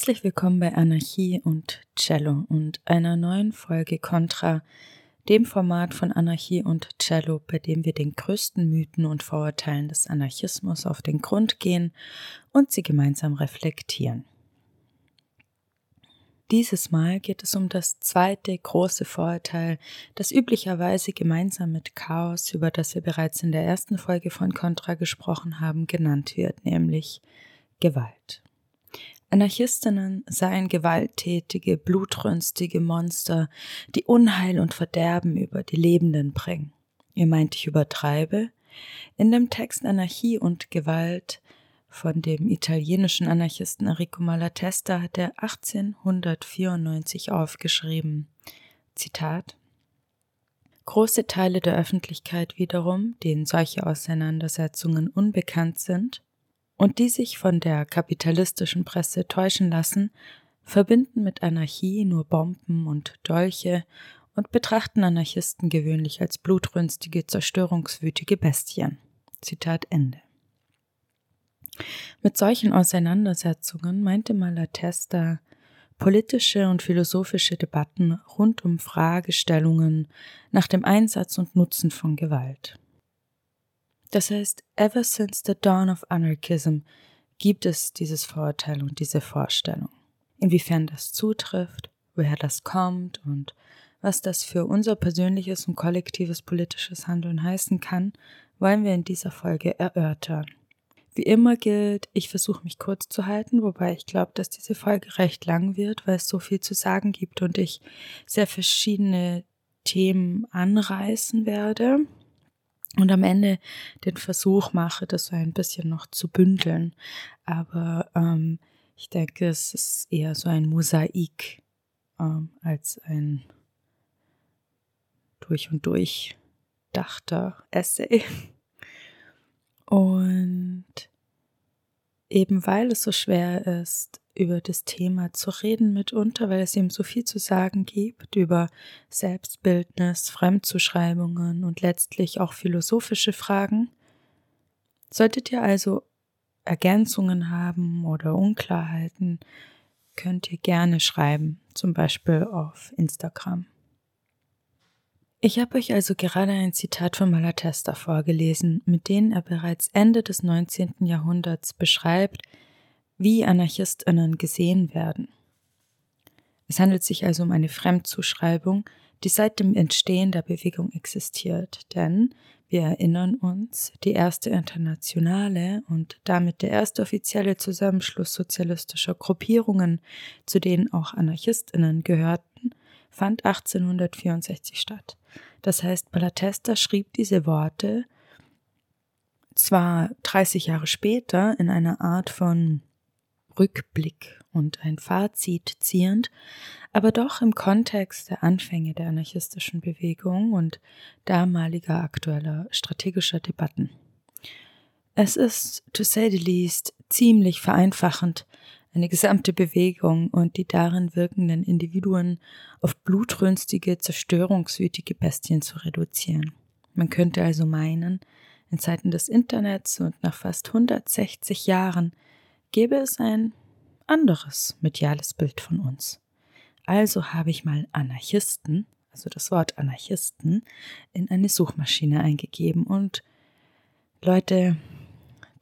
Herzlich willkommen bei Anarchie und Cello und einer neuen Folge Contra, dem Format von Anarchie und Cello, bei dem wir den größten Mythen und Vorurteilen des Anarchismus auf den Grund gehen und sie gemeinsam reflektieren. Dieses Mal geht es um das zweite große Vorurteil, das üblicherweise gemeinsam mit Chaos, über das wir bereits in der ersten Folge von Contra gesprochen haben, genannt wird, nämlich Gewalt. Anarchistinnen seien gewalttätige, blutrünstige Monster, die Unheil und Verderben über die Lebenden bringen. Ihr meint, ich übertreibe? In dem Text Anarchie und Gewalt von dem italienischen Anarchisten Enrico Malatesta hat er 1894 aufgeschrieben. Zitat Große Teile der Öffentlichkeit wiederum, denen solche Auseinandersetzungen unbekannt sind und die sich von der kapitalistischen Presse täuschen lassen, verbinden mit Anarchie nur Bomben und Dolche und betrachten Anarchisten gewöhnlich als blutrünstige, zerstörungswütige Bestien. Zitat Ende. Mit solchen Auseinandersetzungen meinte Malatesta politische und philosophische Debatten rund um Fragestellungen nach dem Einsatz und Nutzen von Gewalt. Das heißt, ever since the dawn of anarchism gibt es dieses Vorurteil und diese Vorstellung. Inwiefern das zutrifft, woher das kommt und was das für unser persönliches und kollektives politisches Handeln heißen kann, wollen wir in dieser Folge erörtern. Wie immer gilt, ich versuche mich kurz zu halten, wobei ich glaube, dass diese Folge recht lang wird, weil es so viel zu sagen gibt und ich sehr verschiedene Themen anreißen werde und am Ende den Versuch mache, das so ein bisschen noch zu bündeln. Aber ähm, ich denke, es ist eher so ein Mosaik ähm, als ein durch und durch dachter Essay. Und eben weil es so schwer ist, über das Thema zu reden mitunter, weil es eben so viel zu sagen gibt über Selbstbildnis, Fremdzuschreibungen und letztlich auch philosophische Fragen. Solltet ihr also Ergänzungen haben oder Unklarheiten, könnt ihr gerne schreiben, zum Beispiel auf Instagram. Ich habe euch also gerade ein Zitat von Malatesta vorgelesen, mit dem er bereits Ende des 19. Jahrhunderts beschreibt, wie Anarchistinnen gesehen werden. Es handelt sich also um eine Fremdzuschreibung, die seit dem Entstehen der Bewegung existiert, denn wir erinnern uns, die erste internationale und damit der erste offizielle Zusammenschluss sozialistischer Gruppierungen, zu denen auch Anarchistinnen gehörten, fand 1864 statt. Das heißt, Malatesta schrieb diese Worte zwar 30 Jahre später in einer Art von Rückblick und ein Fazit ziehend, aber doch im Kontext der Anfänge der anarchistischen Bewegung und damaliger aktueller strategischer Debatten. Es ist, to say the least, ziemlich vereinfachend, eine gesamte Bewegung und die darin wirkenden Individuen auf blutrünstige, zerstörungswütige Bestien zu reduzieren. Man könnte also meinen, in Zeiten des Internets und nach fast 160 Jahren gäbe es ein anderes mediales Bild von uns. Also habe ich mal Anarchisten, also das Wort Anarchisten, in eine Suchmaschine eingegeben und Leute,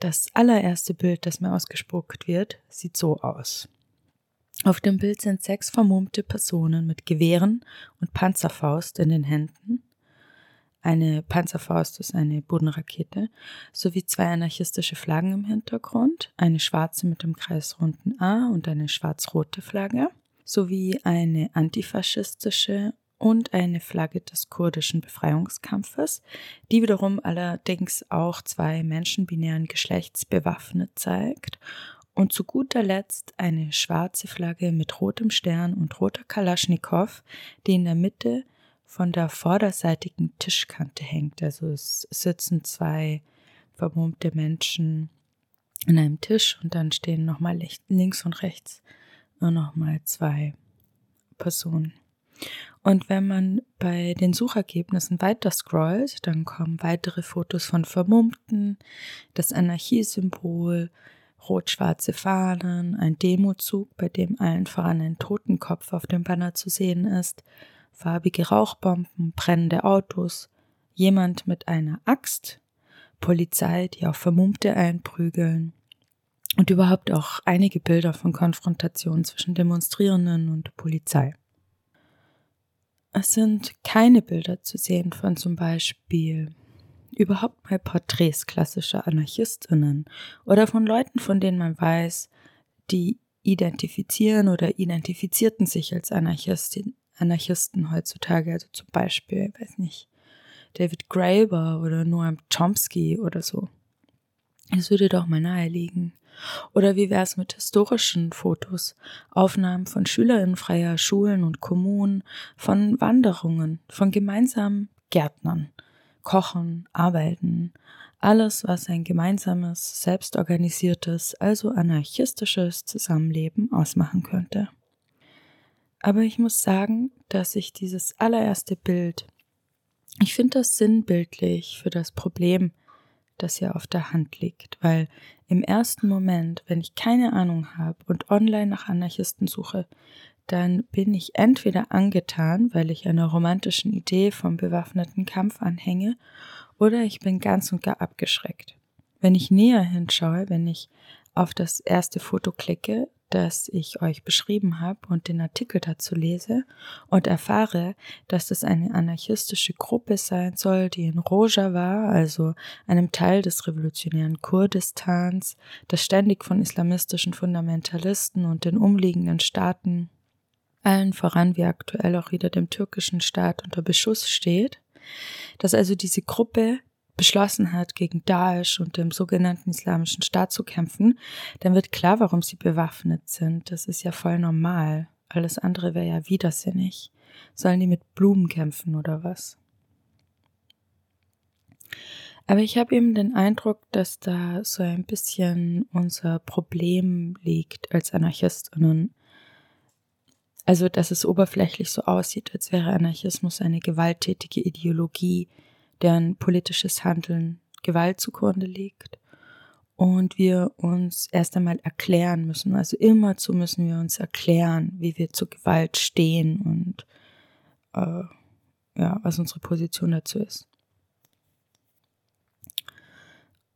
das allererste Bild, das mir ausgespuckt wird, sieht so aus. Auf dem Bild sind sechs vermummte Personen mit Gewehren und Panzerfaust in den Händen. Eine Panzerfaust ist eine Bodenrakete, sowie zwei anarchistische Flaggen im Hintergrund, eine schwarze mit dem kreisrunden A und eine schwarz-rote Flagge, sowie eine antifaschistische und eine Flagge des kurdischen Befreiungskampfes, die wiederum allerdings auch zwei menschenbinären Geschlechts bewaffnet zeigt und zu guter Letzt eine schwarze Flagge mit rotem Stern und roter Kalaschnikow, die in der Mitte von der vorderseitigen Tischkante hängt. Also es sitzen zwei vermummte Menschen an einem Tisch und dann stehen nochmal links und rechts nur nochmal zwei Personen. Und wenn man bei den Suchergebnissen weiter scrollt, dann kommen weitere Fotos von Vermummten, das Anarchiesymbol, rot-schwarze Fahnen, ein Demozug, bei dem allen voran ein Totenkopf auf dem Banner zu sehen ist, farbige Rauchbomben, brennende Autos, jemand mit einer Axt, Polizei, die auf Vermummte einprügeln und überhaupt auch einige Bilder von Konfrontationen zwischen Demonstrierenden und Polizei. Es sind keine Bilder zu sehen von zum Beispiel überhaupt mal Porträts klassischer Anarchistinnen oder von Leuten, von denen man weiß, die identifizieren oder identifizierten sich als Anarchistin, Anarchisten heutzutage, also zum Beispiel, weiß nicht, David Graeber oder Noam Chomsky oder so. Es würde doch mal naheliegen. Oder wie wäre es mit historischen Fotos, Aufnahmen von Schülerinnen freier Schulen und Kommunen, von Wanderungen, von gemeinsamen Gärtnern, Kochen, Arbeiten, alles, was ein gemeinsames, selbstorganisiertes, also anarchistisches Zusammenleben ausmachen könnte. Aber ich muss sagen, dass ich dieses allererste Bild, ich finde das sinnbildlich für das Problem, das hier auf der Hand liegt, weil im ersten Moment, wenn ich keine Ahnung habe und online nach Anarchisten suche, dann bin ich entweder angetan, weil ich einer romantischen Idee vom bewaffneten Kampf anhänge, oder ich bin ganz und gar abgeschreckt. Wenn ich näher hinschaue, wenn ich auf das erste Foto klicke, das ich euch beschrieben habe und den Artikel dazu lese und erfahre, dass das eine anarchistische Gruppe sein soll, die in Rojava, also einem Teil des revolutionären Kurdistans, das ständig von islamistischen Fundamentalisten und den umliegenden Staaten, allen voran wie aktuell auch wieder dem türkischen Staat unter Beschuss steht, dass also diese Gruppe beschlossen hat, gegen Daesh und dem sogenannten Islamischen Staat zu kämpfen, dann wird klar, warum sie bewaffnet sind. Das ist ja voll normal. Alles andere wäre ja widersinnig. Sollen die mit Blumen kämpfen oder was? Aber ich habe eben den Eindruck, dass da so ein bisschen unser Problem liegt als Anarchistinnen. Also, dass es oberflächlich so aussieht, als wäre Anarchismus eine gewalttätige Ideologie, deren politisches Handeln Gewalt zugrunde liegt und wir uns erst einmal erklären müssen. Also immerzu müssen wir uns erklären, wie wir zur Gewalt stehen und äh, ja, was unsere Position dazu ist.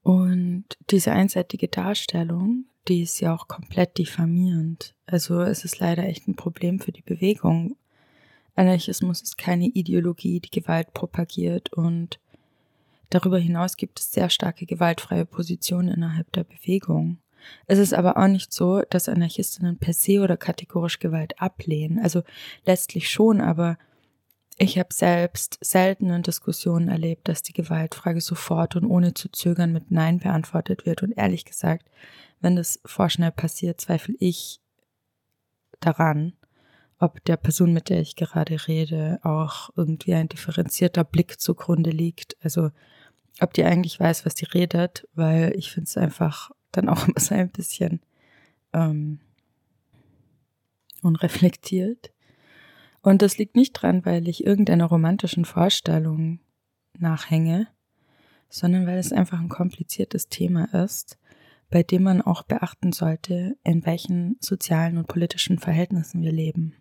Und diese einseitige Darstellung, die ist ja auch komplett diffamierend. Also es ist leider echt ein Problem für die Bewegung. Anarchismus ist keine Ideologie, die Gewalt propagiert und Darüber hinaus gibt es sehr starke gewaltfreie Positionen innerhalb der Bewegung. Es ist aber auch nicht so, dass Anarchistinnen per se oder kategorisch Gewalt ablehnen. Also letztlich schon, aber ich habe selbst selten in Diskussionen erlebt, dass die Gewaltfrage sofort und ohne zu zögern mit Nein beantwortet wird. Und ehrlich gesagt, wenn das vorschnell passiert, zweifle ich daran, ob der Person, mit der ich gerade rede, auch irgendwie ein differenzierter Blick zugrunde liegt. Also ob die eigentlich weiß, was die redet, weil ich finde es einfach dann auch immer so ein bisschen ähm, unreflektiert. Und das liegt nicht dran, weil ich irgendeiner romantischen Vorstellung nachhänge, sondern weil es einfach ein kompliziertes Thema ist, bei dem man auch beachten sollte, in welchen sozialen und politischen Verhältnissen wir leben.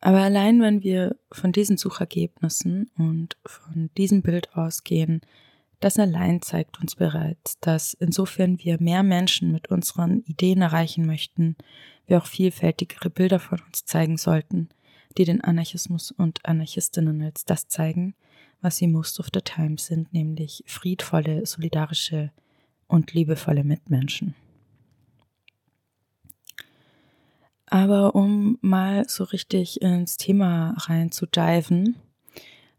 Aber allein wenn wir von diesen Suchergebnissen und von diesem Bild ausgehen, das allein zeigt uns bereits, dass insofern wir mehr Menschen mit unseren Ideen erreichen möchten, wir auch vielfältigere Bilder von uns zeigen sollten, die den Anarchismus und Anarchistinnen als das zeigen, was sie most of the time sind, nämlich friedvolle, solidarische und liebevolle Mitmenschen. Aber um mal so richtig ins Thema reinzudiven,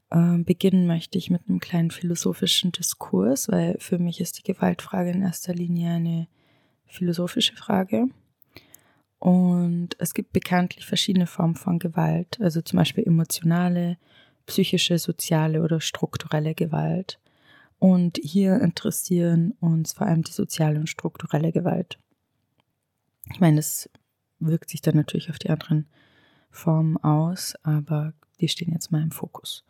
äh, beginnen möchte ich mit einem kleinen philosophischen Diskurs, weil für mich ist die Gewaltfrage in erster Linie eine philosophische Frage. Und es gibt bekanntlich verschiedene Formen von Gewalt, also zum Beispiel emotionale, psychische, soziale oder strukturelle Gewalt. Und hier interessieren uns vor allem die soziale und strukturelle Gewalt. Ich meine, das wirkt sich dann natürlich auf die anderen Formen aus, aber die stehen jetzt mal im Fokus.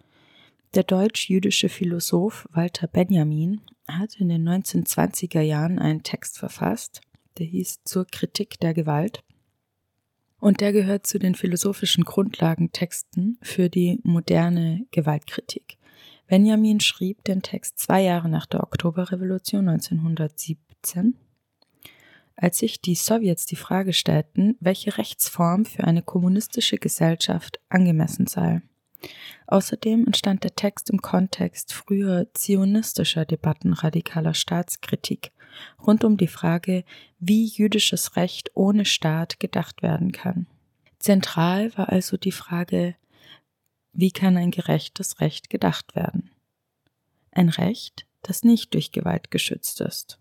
Der deutsch-jüdische Philosoph Walter Benjamin hat in den 1920er Jahren einen Text verfasst, der hieß Zur Kritik der Gewalt. Und der gehört zu den philosophischen Grundlagentexten für die moderne Gewaltkritik. Benjamin schrieb den Text zwei Jahre nach der Oktoberrevolution 1917 als sich die Sowjets die Frage stellten, welche Rechtsform für eine kommunistische Gesellschaft angemessen sei. Außerdem entstand der Text im Kontext früher zionistischer Debatten radikaler Staatskritik rund um die Frage, wie jüdisches Recht ohne Staat gedacht werden kann. Zentral war also die Frage, wie kann ein gerechtes Recht gedacht werden? Ein Recht, das nicht durch Gewalt geschützt ist.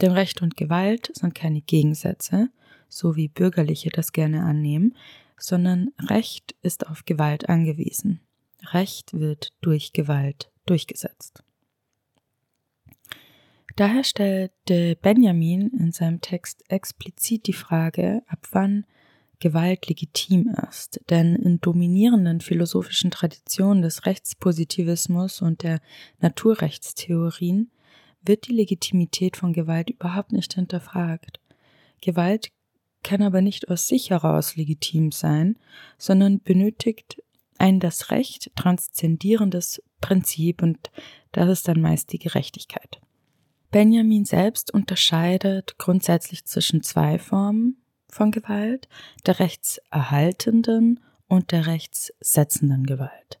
Denn Recht und Gewalt sind keine Gegensätze, so wie Bürgerliche das gerne annehmen, sondern Recht ist auf Gewalt angewiesen. Recht wird durch Gewalt durchgesetzt. Daher stellte Benjamin in seinem Text explizit die Frage, ab wann Gewalt legitim ist. Denn in dominierenden philosophischen Traditionen des Rechtspositivismus und der Naturrechtstheorien wird die Legitimität von Gewalt überhaupt nicht hinterfragt. Gewalt kann aber nicht aus sich heraus legitim sein, sondern benötigt ein das Recht transzendierendes Prinzip und das ist dann meist die Gerechtigkeit. Benjamin selbst unterscheidet grundsätzlich zwischen zwei Formen von Gewalt, der rechtserhaltenden und der rechtssetzenden Gewalt.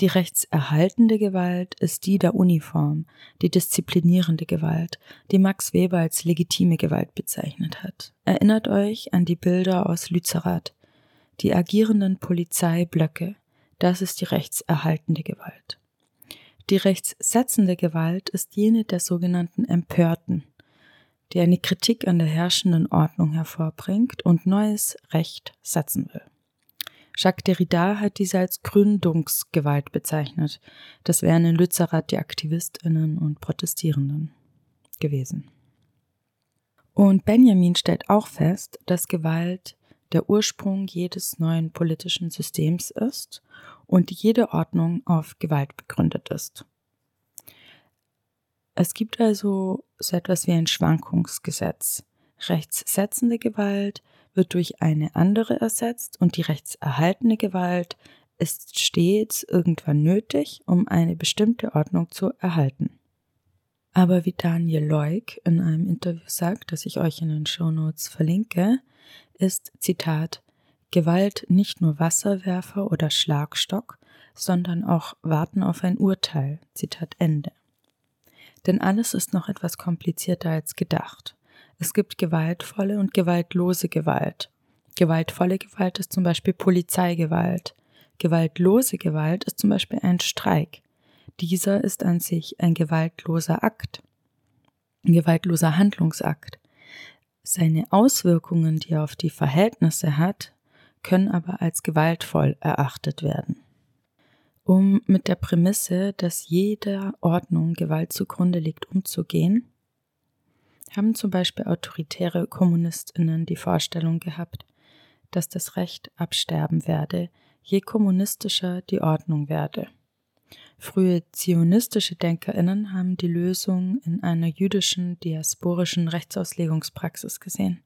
Die rechtserhaltende Gewalt ist die der Uniform, die disziplinierende Gewalt, die Max Weber als legitime Gewalt bezeichnet hat. Erinnert euch an die Bilder aus Lützerath. Die agierenden Polizeiblöcke, das ist die rechtserhaltende Gewalt. Die rechtssetzende Gewalt ist jene der sogenannten Empörten, die eine Kritik an der herrschenden Ordnung hervorbringt und neues Recht setzen will. Jacques Derrida hat diese als Gründungsgewalt bezeichnet. Das wären in Lützerath die Aktivistinnen und Protestierenden gewesen. Und Benjamin stellt auch fest, dass Gewalt der Ursprung jedes neuen politischen Systems ist und jede Ordnung auf Gewalt begründet ist. Es gibt also so etwas wie ein Schwankungsgesetz. Rechtssetzende Gewalt wird durch eine andere ersetzt und die rechtserhaltene Gewalt ist stets irgendwann nötig, um eine bestimmte Ordnung zu erhalten. Aber wie Daniel Leuk in einem Interview sagt, das ich euch in den Shownotes verlinke, ist Zitat Gewalt nicht nur Wasserwerfer oder Schlagstock, sondern auch Warten auf ein Urteil. Zitat Ende. Denn alles ist noch etwas komplizierter als gedacht. Es gibt gewaltvolle und gewaltlose Gewalt. Gewaltvolle Gewalt ist zum Beispiel Polizeigewalt. Gewaltlose Gewalt ist zum Beispiel ein Streik. Dieser ist an sich ein gewaltloser Akt, ein gewaltloser Handlungsakt. Seine Auswirkungen, die er auf die Verhältnisse hat, können aber als gewaltvoll erachtet werden. Um mit der Prämisse, dass jeder Ordnung Gewalt zugrunde liegt, umzugehen, haben zum Beispiel autoritäre Kommunistinnen die Vorstellung gehabt, dass das Recht absterben werde, je kommunistischer die Ordnung werde. Frühe zionistische Denkerinnen haben die Lösung in einer jüdischen diasporischen Rechtsauslegungspraxis gesehen.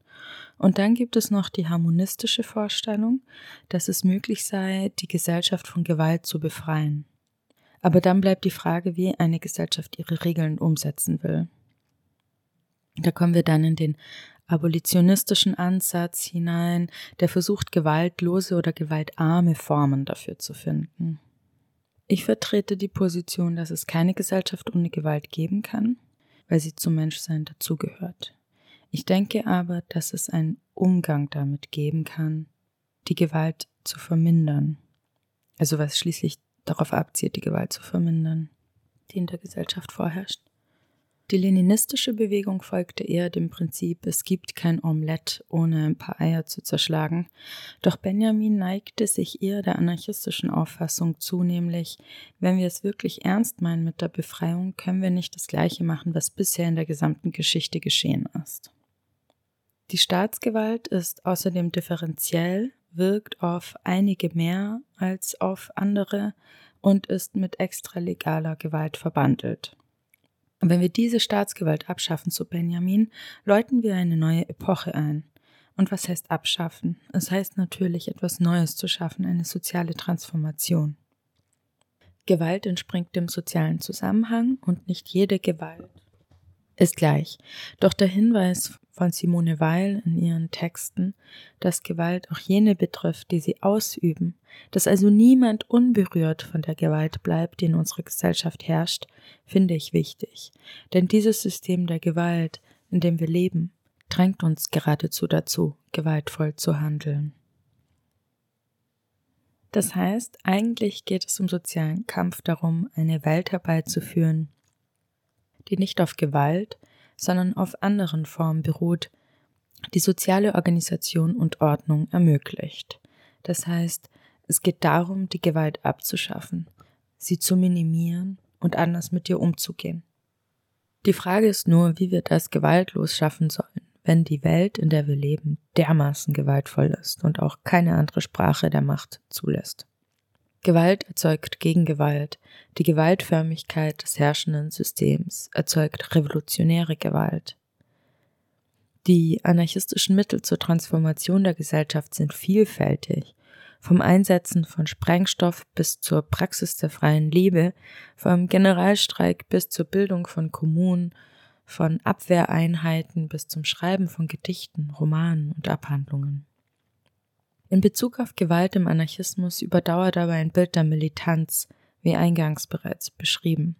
Und dann gibt es noch die harmonistische Vorstellung, dass es möglich sei, die Gesellschaft von Gewalt zu befreien. Aber dann bleibt die Frage, wie eine Gesellschaft ihre Regeln umsetzen will. Da kommen wir dann in den abolitionistischen Ansatz hinein, der versucht, gewaltlose oder gewaltarme Formen dafür zu finden. Ich vertrete die Position, dass es keine Gesellschaft ohne Gewalt geben kann, weil sie zum Menschsein dazugehört. Ich denke aber, dass es einen Umgang damit geben kann, die Gewalt zu vermindern. Also was schließlich darauf abzielt, die Gewalt zu vermindern, die in der Gesellschaft vorherrscht. Die leninistische Bewegung folgte eher dem Prinzip, es gibt kein Omelett, ohne ein paar Eier zu zerschlagen. Doch Benjamin neigte sich eher der anarchistischen Auffassung zu, nämlich, wenn wir es wirklich ernst meinen mit der Befreiung, können wir nicht das Gleiche machen, was bisher in der gesamten Geschichte geschehen ist. Die Staatsgewalt ist außerdem differenziell, wirkt auf einige mehr als auf andere und ist mit extralegaler Gewalt verbandelt. Und wenn wir diese Staatsgewalt abschaffen, so Benjamin, läuten wir eine neue Epoche ein. Und was heißt abschaffen? Es heißt natürlich, etwas Neues zu schaffen, eine soziale Transformation. Gewalt entspringt dem sozialen Zusammenhang und nicht jede Gewalt ist gleich. Doch der Hinweis von Simone Weil in ihren Texten, dass Gewalt auch jene betrifft, die sie ausüben, dass also niemand unberührt von der Gewalt bleibt, die in unserer Gesellschaft herrscht, finde ich wichtig. Denn dieses System der Gewalt, in dem wir leben, drängt uns geradezu dazu, gewaltvoll zu handeln. Das heißt, eigentlich geht es im sozialen Kampf darum, eine Welt herbeizuführen, die nicht auf Gewalt, sondern auf anderen Formen beruht, die soziale Organisation und Ordnung ermöglicht. Das heißt, es geht darum, die Gewalt abzuschaffen, sie zu minimieren und anders mit ihr umzugehen. Die Frage ist nur, wie wir das gewaltlos schaffen sollen, wenn die Welt, in der wir leben, dermaßen gewaltvoll ist und auch keine andere Sprache der Macht zulässt. Gewalt erzeugt Gegengewalt. Die Gewaltförmigkeit des herrschenden Systems erzeugt revolutionäre Gewalt. Die anarchistischen Mittel zur Transformation der Gesellschaft sind vielfältig. Vom Einsetzen von Sprengstoff bis zur Praxis der freien Liebe, vom Generalstreik bis zur Bildung von Kommunen, von Abwehreinheiten bis zum Schreiben von Gedichten, Romanen und Abhandlungen. In Bezug auf Gewalt im Anarchismus überdauert aber ein Bild der Militanz, wie eingangs bereits beschrieben.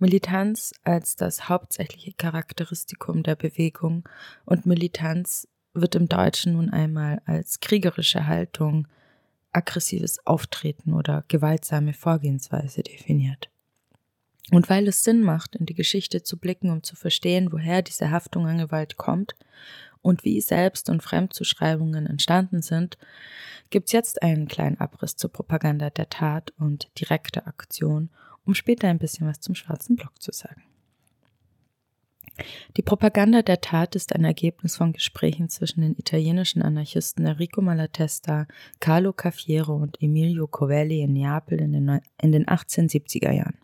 Militanz als das hauptsächliche Charakteristikum der Bewegung und Militanz wird im Deutschen nun einmal als kriegerische Haltung, aggressives Auftreten oder gewaltsame Vorgehensweise definiert. Und weil es Sinn macht, in die Geschichte zu blicken, um zu verstehen, woher diese Haftung an Gewalt kommt und wie Selbst- und Fremdzuschreibungen entstanden sind, gibt's jetzt einen kleinen Abriss zur Propaganda der Tat und direkter Aktion, um später ein bisschen was zum schwarzen Block zu sagen. Die Propaganda der Tat ist ein Ergebnis von Gesprächen zwischen den italienischen Anarchisten Enrico Malatesta, Carlo Caffiero und Emilio Covelli in Neapel in den, in den 1870er Jahren.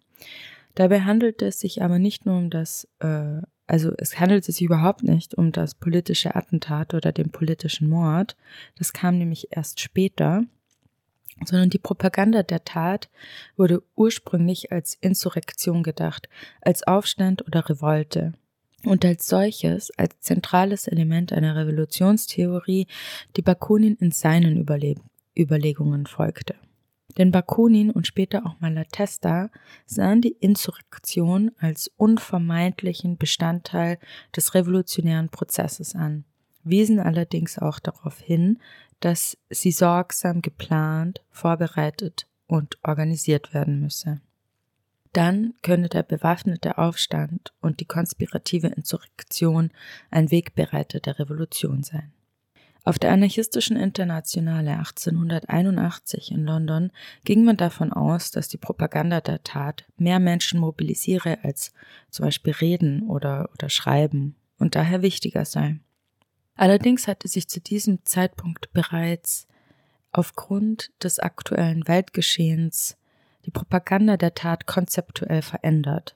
Dabei handelt es sich aber nicht nur um das äh, also es handelt sich überhaupt nicht um das politische Attentat oder den politischen Mord. Das kam nämlich erst später, sondern die Propaganda der Tat wurde ursprünglich als Insurrektion gedacht, als Aufstand oder Revolte. Und als solches, als zentrales Element einer Revolutionstheorie, die Bakunin in seinen Überlegungen folgte. Denn Bakunin und später auch Malatesta sahen die Insurrektion als unvermeidlichen Bestandteil des revolutionären Prozesses an, wiesen allerdings auch darauf hin, dass sie sorgsam geplant, vorbereitet und organisiert werden müsse. Dann könne der bewaffnete Aufstand und die konspirative Insurrektion ein Wegbereiter der Revolution sein. Auf der anarchistischen Internationale 1881 in London ging man davon aus, dass die Propaganda der Tat mehr Menschen mobilisiere als zum Beispiel Reden oder, oder Schreiben und daher wichtiger sei. Allerdings hatte sich zu diesem Zeitpunkt bereits aufgrund des aktuellen Weltgeschehens die Propaganda der Tat konzeptuell verändert.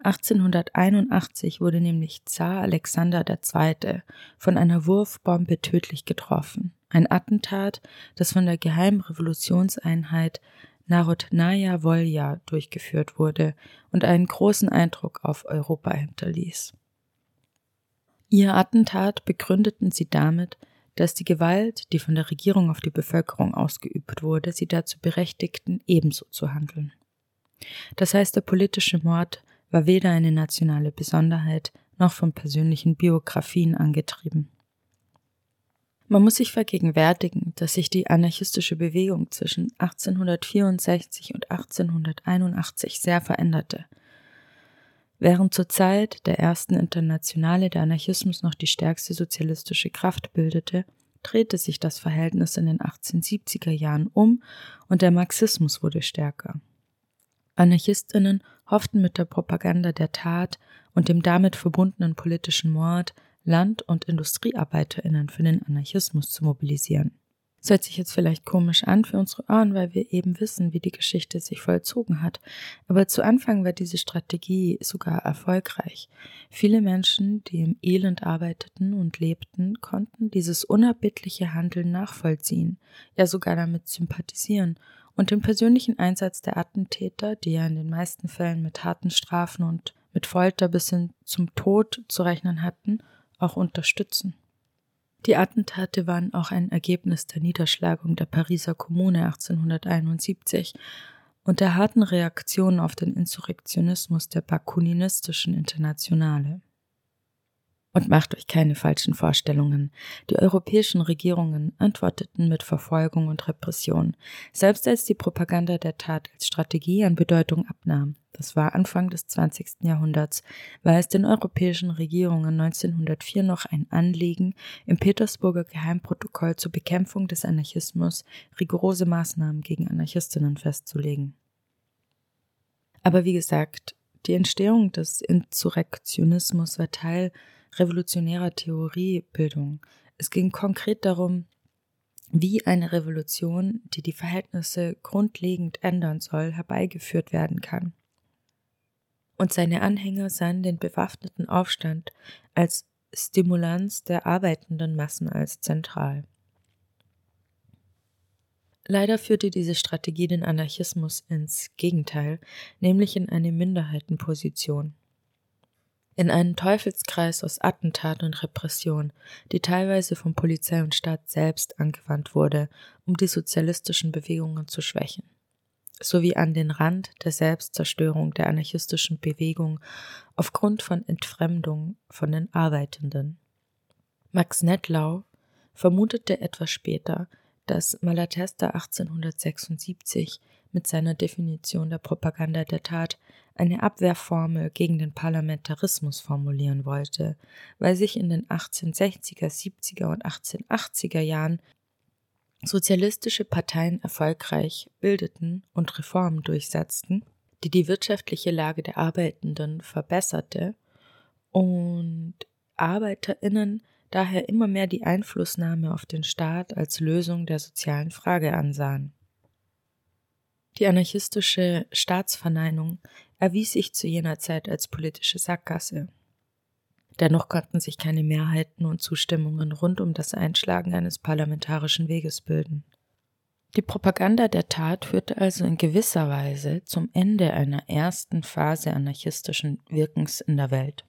1881 wurde nämlich Zar Alexander II. von einer Wurfbombe tödlich getroffen. Ein Attentat, das von der geheimen Revolutionseinheit Narodnaya Volja durchgeführt wurde und einen großen Eindruck auf Europa hinterließ. Ihr Attentat begründeten sie damit, dass die Gewalt, die von der Regierung auf die Bevölkerung ausgeübt wurde, sie dazu berechtigten, ebenso zu handeln. Das heißt, der politische Mord war weder eine nationale Besonderheit noch von persönlichen Biografien angetrieben. Man muss sich vergegenwärtigen, dass sich die anarchistische Bewegung zwischen 1864 und 1881 sehr veränderte. Während zur Zeit der ersten Internationale der Anarchismus noch die stärkste sozialistische Kraft bildete, drehte sich das Verhältnis in den 1870er Jahren um und der Marxismus wurde stärker. Anarchistinnen hofften mit der Propaganda der Tat und dem damit verbundenen politischen Mord Land- und Industriearbeiterinnen für den Anarchismus zu mobilisieren. Das hört sich jetzt vielleicht komisch an für unsere Ohren, weil wir eben wissen, wie die Geschichte sich vollzogen hat. Aber zu Anfang war diese Strategie sogar erfolgreich. Viele Menschen, die im Elend arbeiteten und lebten, konnten dieses unerbittliche Handeln nachvollziehen, ja sogar damit sympathisieren und den persönlichen Einsatz der Attentäter, die ja in den meisten Fällen mit harten Strafen und mit Folter bis hin zum Tod zu rechnen hatten, auch unterstützen. Die Attentate waren auch ein Ergebnis der Niederschlagung der Pariser Kommune 1871 und der harten Reaktion auf den Insurrektionismus der bakuninistischen Internationale. Und macht euch keine falschen Vorstellungen. Die europäischen Regierungen antworteten mit Verfolgung und Repression, selbst als die Propaganda der Tat als Strategie an Bedeutung abnahm. Das war Anfang des 20. Jahrhunderts, war es den europäischen Regierungen 1904 noch ein Anliegen, im Petersburger Geheimprotokoll zur Bekämpfung des Anarchismus rigorose Maßnahmen gegen Anarchistinnen festzulegen. Aber wie gesagt, die Entstehung des Insurrektionismus war Teil revolutionärer Theoriebildung. Es ging konkret darum, wie eine Revolution, die die Verhältnisse grundlegend ändern soll, herbeigeführt werden kann. Und seine Anhänger sahen den bewaffneten Aufstand als Stimulanz der arbeitenden Massen als zentral. Leider führte diese Strategie den Anarchismus ins Gegenteil, nämlich in eine Minderheitenposition in einen Teufelskreis aus Attentat und Repression, die teilweise von Polizei und Staat selbst angewandt wurde, um die sozialistischen Bewegungen zu schwächen, sowie an den Rand der Selbstzerstörung der anarchistischen Bewegung aufgrund von Entfremdung von den Arbeitenden. Max Nettlau vermutete etwas später, dass Malatesta 1876 mit seiner Definition der Propaganda der Tat eine Abwehrformel gegen den Parlamentarismus formulieren wollte, weil sich in den 1860er, 70er und 1880er Jahren sozialistische Parteien erfolgreich bildeten und Reformen durchsetzten, die die wirtschaftliche Lage der Arbeitenden verbesserte und Arbeiterinnen daher immer mehr die Einflussnahme auf den Staat als Lösung der sozialen Frage ansahen. Die anarchistische Staatsverneinung erwies sich zu jener Zeit als politische Sackgasse. Dennoch konnten sich keine Mehrheiten und Zustimmungen rund um das Einschlagen eines parlamentarischen Weges bilden. Die Propaganda der Tat führte also in gewisser Weise zum Ende einer ersten Phase anarchistischen Wirkens in der Welt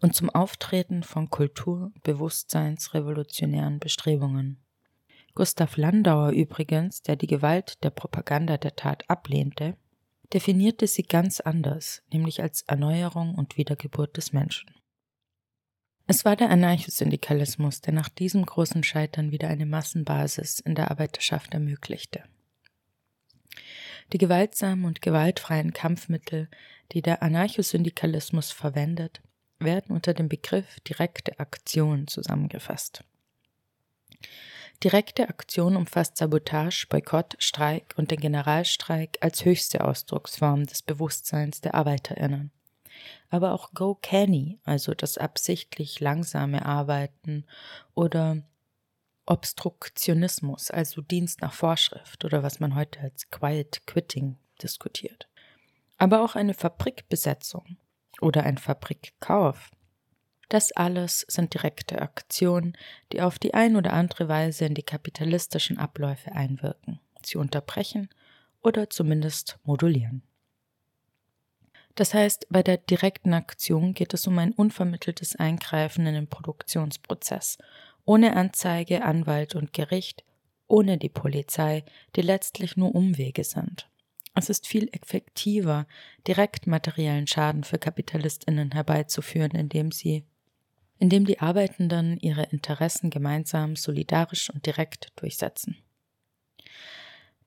und zum Auftreten von Kultur-, Bewusstseinsrevolutionären Bestrebungen. Gustav Landauer übrigens, der die Gewalt der Propaganda der Tat ablehnte, definierte sie ganz anders, nämlich als Erneuerung und Wiedergeburt des Menschen. Es war der Anarchosyndikalismus, der nach diesem großen Scheitern wieder eine Massenbasis in der Arbeiterschaft ermöglichte. Die gewaltsamen und gewaltfreien Kampfmittel, die der Anarchosyndikalismus verwendet, werden unter dem Begriff direkte Aktion zusammengefasst. Direkte Aktion umfasst Sabotage, Boykott, Streik und den Generalstreik als höchste Ausdrucksform des Bewusstseins der ArbeiterInnen. Aber auch Go Canny, also das absichtlich langsame Arbeiten oder Obstruktionismus, also Dienst nach Vorschrift oder was man heute als Quiet Quitting diskutiert. Aber auch eine Fabrikbesetzung oder ein Fabrikkauf das alles sind direkte Aktionen, die auf die ein oder andere Weise in die kapitalistischen Abläufe einwirken, sie unterbrechen oder zumindest modulieren. Das heißt, bei der direkten Aktion geht es um ein unvermitteltes Eingreifen in den Produktionsprozess, ohne Anzeige, Anwalt und Gericht, ohne die Polizei, die letztlich nur Umwege sind. Es ist viel effektiver, direkt materiellen Schaden für Kapitalistinnen herbeizuführen, indem sie indem die Arbeitenden ihre Interessen gemeinsam solidarisch und direkt durchsetzen.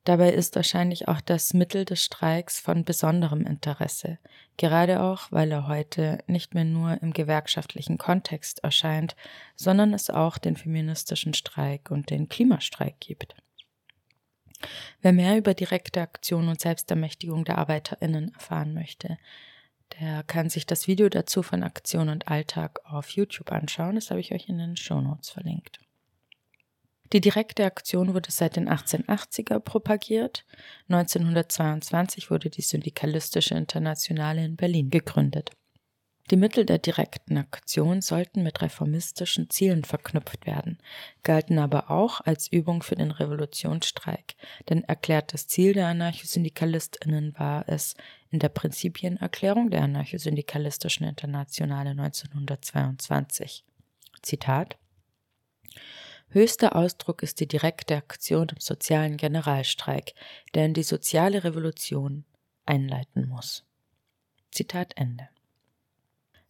Dabei ist wahrscheinlich auch das Mittel des Streiks von besonderem Interesse, gerade auch, weil er heute nicht mehr nur im gewerkschaftlichen Kontext erscheint, sondern es auch den feministischen Streik und den Klimastreik gibt. Wer mehr über direkte Aktion und Selbstermächtigung der Arbeiterinnen erfahren möchte, der kann sich das Video dazu von Aktion und Alltag auf YouTube anschauen. Das habe ich euch in den Show Notes verlinkt. Die direkte Aktion wurde seit den 1880er propagiert. 1922 wurde die Syndikalistische Internationale in Berlin gegründet. Die Mittel der direkten Aktion sollten mit reformistischen Zielen verknüpft werden, galten aber auch als Übung für den Revolutionsstreik, denn erklärtes Ziel der Anarchosyndikalistinnen war es, in der Prinzipienerklärung der Anarchosyndikalistischen Internationale 1922. Zitat Höchster Ausdruck ist die direkte Aktion im sozialen Generalstreik, der in die soziale Revolution einleiten muss. Zitat Ende.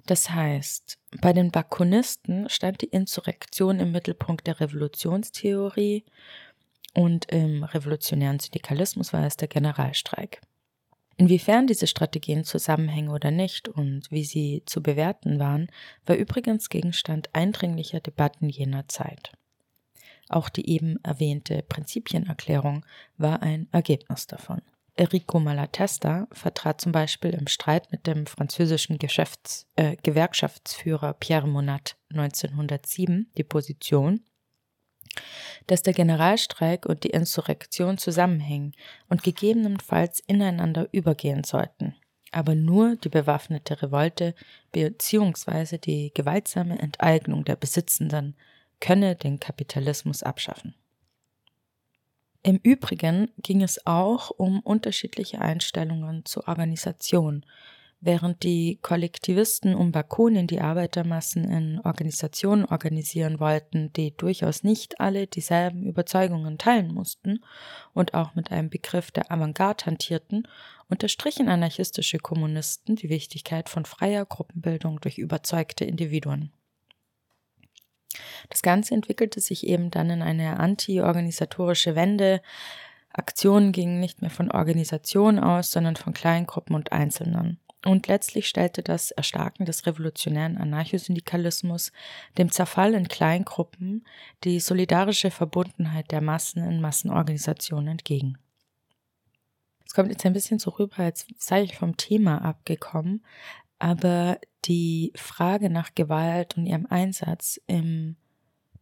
Das heißt, bei den Bakunisten stand die Insurrektion im Mittelpunkt der Revolutionstheorie und im revolutionären Syndikalismus war es der Generalstreik. Inwiefern diese Strategien zusammenhängen oder nicht und wie sie zu bewerten waren, war übrigens Gegenstand eindringlicher Debatten jener Zeit. Auch die eben erwähnte Prinzipienerklärung war ein Ergebnis davon. Enrico Malatesta vertrat zum Beispiel im Streit mit dem französischen Geschäfts-, äh, Gewerkschaftsführer Pierre Monat 1907 die Position, dass der Generalstreik und die Insurrektion zusammenhängen und gegebenenfalls ineinander übergehen sollten, aber nur die bewaffnete Revolte bzw. die gewaltsame Enteignung der Besitzenden könne den Kapitalismus abschaffen. Im Übrigen ging es auch um unterschiedliche Einstellungen zur Organisation. Während die Kollektivisten um Bakunin die Arbeitermassen in Organisationen organisieren wollten, die durchaus nicht alle dieselben Überzeugungen teilen mussten und auch mit einem Begriff der Avantgarde hantierten, unterstrichen anarchistische Kommunisten die Wichtigkeit von freier Gruppenbildung durch überzeugte Individuen. Das Ganze entwickelte sich eben dann in eine anti-organisatorische Wende. Aktionen gingen nicht mehr von Organisationen aus, sondern von Kleingruppen und Einzelnen. Und letztlich stellte das Erstarken des revolutionären Anarchosyndikalismus dem Zerfall in Kleingruppen die solidarische Verbundenheit der Massen in Massenorganisationen entgegen. Es kommt jetzt ein bisschen so rüber, als sei ich vom Thema abgekommen, aber die Frage nach Gewalt und ihrem Einsatz im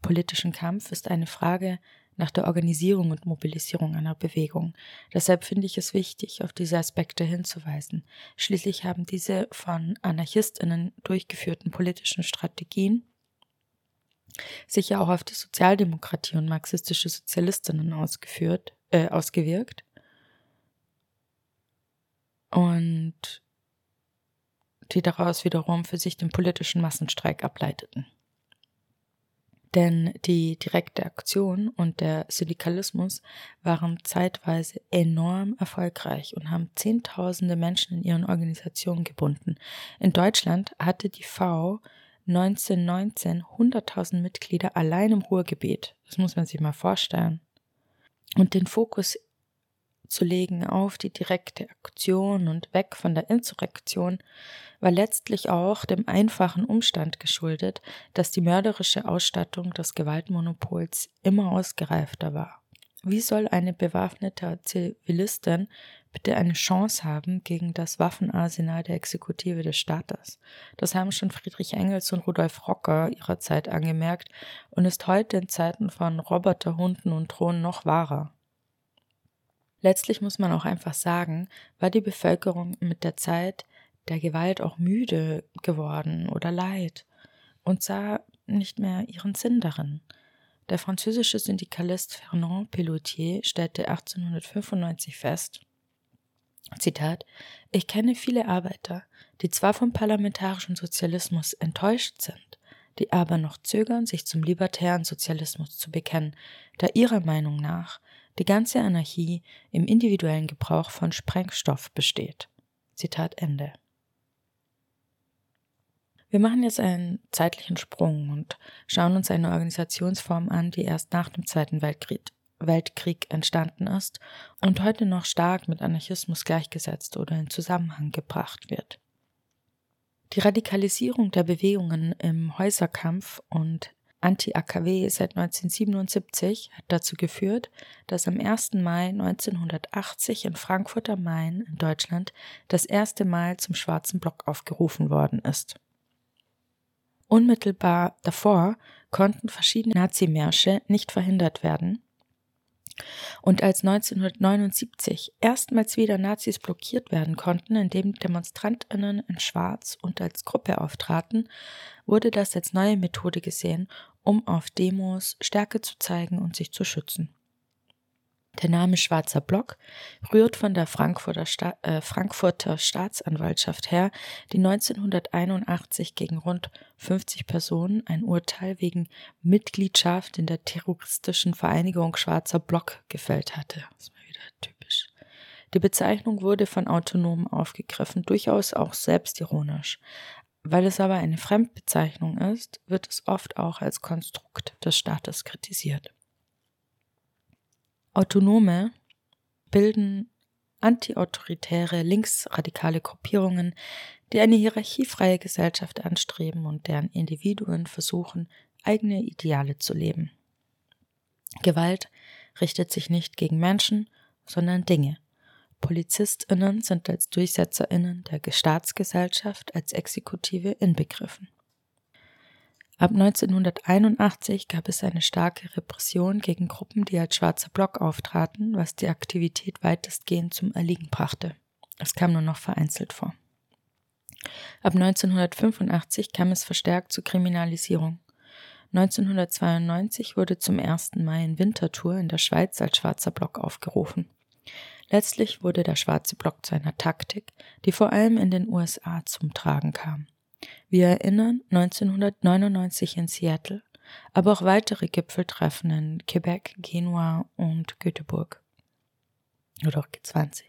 politischen Kampf ist eine Frage nach der Organisierung und Mobilisierung einer Bewegung. Deshalb finde ich es wichtig, auf diese Aspekte hinzuweisen. Schließlich haben diese von Anarchistinnen durchgeführten politischen Strategien sich ja auch auf die Sozialdemokratie und marxistische Sozialistinnen ausgeführt, äh, ausgewirkt. Und die daraus wiederum für sich den politischen Massenstreik ableiteten. Denn die direkte Aktion und der Syndikalismus waren zeitweise enorm erfolgreich und haben Zehntausende Menschen in ihren Organisationen gebunden. In Deutschland hatte die V 1919 100.000 Mitglieder allein im Ruhrgebiet. Das muss man sich mal vorstellen. Und den Fokus zu legen auf die direkte Aktion und weg von der Insurrektion war letztlich auch dem einfachen Umstand geschuldet, dass die mörderische Ausstattung des Gewaltmonopols immer ausgereifter war. Wie soll eine bewaffnete Zivilistin bitte eine Chance haben gegen das Waffenarsenal der Exekutive des Staates? Das haben schon Friedrich Engels und Rudolf Rocker ihrer Zeit angemerkt und ist heute in Zeiten von Roboterhunden und Drohnen noch wahrer. Letztlich muss man auch einfach sagen, war die Bevölkerung mit der Zeit der Gewalt auch müde geworden oder leid und sah nicht mehr ihren Sinn darin. Der französische Syndikalist Fernand Pelloutier stellte 1895 fest, Zitat, ich kenne viele Arbeiter, die zwar vom parlamentarischen Sozialismus enttäuscht sind, die aber noch zögern, sich zum libertären Sozialismus zu bekennen, da ihrer Meinung nach die ganze Anarchie im individuellen Gebrauch von Sprengstoff besteht. Zitat Ende. Wir machen jetzt einen zeitlichen Sprung und schauen uns eine Organisationsform an, die erst nach dem Zweiten Weltkrieg, Weltkrieg entstanden ist und heute noch stark mit Anarchismus gleichgesetzt oder in Zusammenhang gebracht wird. Die Radikalisierung der Bewegungen im Häuserkampf und Anti-AKW seit 1977 hat dazu geführt, dass am 1. Mai 1980 in Frankfurt am Main in Deutschland das erste Mal zum Schwarzen Block aufgerufen worden ist. Unmittelbar davor konnten verschiedene Nazimärsche nicht verhindert werden. Und als 1979 erstmals wieder Nazis blockiert werden konnten, indem Demonstrantinnen in Schwarz und als Gruppe auftraten, wurde das als neue Methode gesehen, um auf Demos Stärke zu zeigen und sich zu schützen. Der Name Schwarzer Block rührt von der Frankfurter, Sta äh, Frankfurter Staatsanwaltschaft her, die 1981 gegen rund 50 Personen ein Urteil wegen Mitgliedschaft in der terroristischen Vereinigung Schwarzer Block gefällt hatte. Das war wieder typisch. Die Bezeichnung wurde von Autonomen aufgegriffen, durchaus auch selbstironisch. Weil es aber eine Fremdbezeichnung ist, wird es oft auch als Konstrukt des Staates kritisiert. Autonome bilden antiautoritäre linksradikale Gruppierungen, die eine hierarchiefreie Gesellschaft anstreben und deren Individuen versuchen, eigene Ideale zu leben. Gewalt richtet sich nicht gegen Menschen, sondern Dinge. Polizistinnen sind als Durchsetzerinnen der Staatsgesellschaft als Exekutive inbegriffen. Ab 1981 gab es eine starke Repression gegen Gruppen, die als schwarzer Block auftraten, was die Aktivität weitestgehend zum Erliegen brachte. Es kam nur noch vereinzelt vor. Ab 1985 kam es verstärkt zur Kriminalisierung. 1992 wurde zum ersten Mal in Winterthur in der Schweiz als schwarzer Block aufgerufen. Letztlich wurde der schwarze Block zu einer Taktik, die vor allem in den USA zum Tragen kam. Wir erinnern 1999 in Seattle, aber auch weitere Gipfeltreffen in Quebec, Genua und Göteborg. Oder auch G20.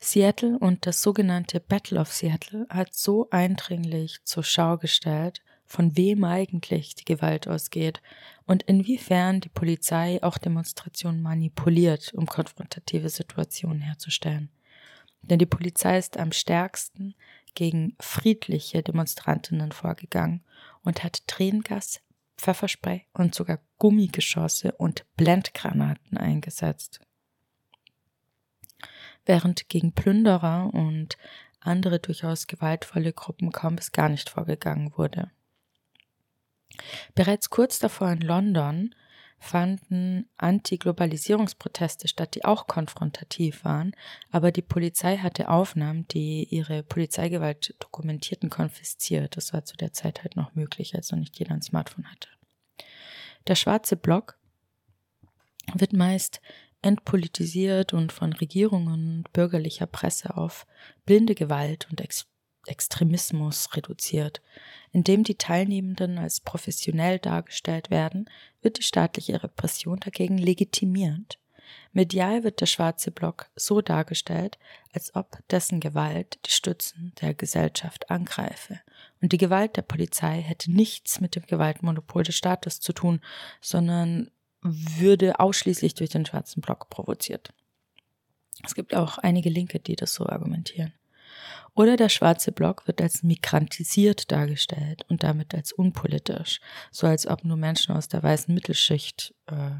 Seattle und das sogenannte Battle of Seattle hat so eindringlich zur Schau gestellt, von wem eigentlich die Gewalt ausgeht und inwiefern die Polizei auch Demonstrationen manipuliert, um konfrontative Situationen herzustellen. Denn die Polizei ist am stärksten gegen friedliche Demonstrantinnen vorgegangen und hat Tränengas, Pfefferspray und sogar Gummigeschosse und Blendgranaten eingesetzt. Während gegen Plünderer und andere durchaus gewaltvolle Gruppen kaum bis gar nicht vorgegangen wurde. Bereits kurz davor in London fanden Anti-Globalisierungsproteste statt, die auch konfrontativ waren, aber die Polizei hatte Aufnahmen, die ihre Polizeigewalt dokumentierten, konfisziert. Das war zu der Zeit halt noch möglich, als noch nicht jeder ein Smartphone hatte. Der schwarze Block wird meist entpolitisiert und von Regierungen und bürgerlicher Presse auf blinde Gewalt und Ex Extremismus reduziert. Indem die Teilnehmenden als professionell dargestellt werden, wird die staatliche Repression dagegen legitimiert. Medial wird der schwarze Block so dargestellt, als ob dessen Gewalt die Stützen der Gesellschaft angreife. Und die Gewalt der Polizei hätte nichts mit dem Gewaltmonopol des Staates zu tun, sondern würde ausschließlich durch den schwarzen Block provoziert. Es gibt auch einige Linke, die das so argumentieren. Oder der schwarze Block wird als migrantisiert dargestellt und damit als unpolitisch, so als ob nur Menschen aus der weißen Mittelschicht äh,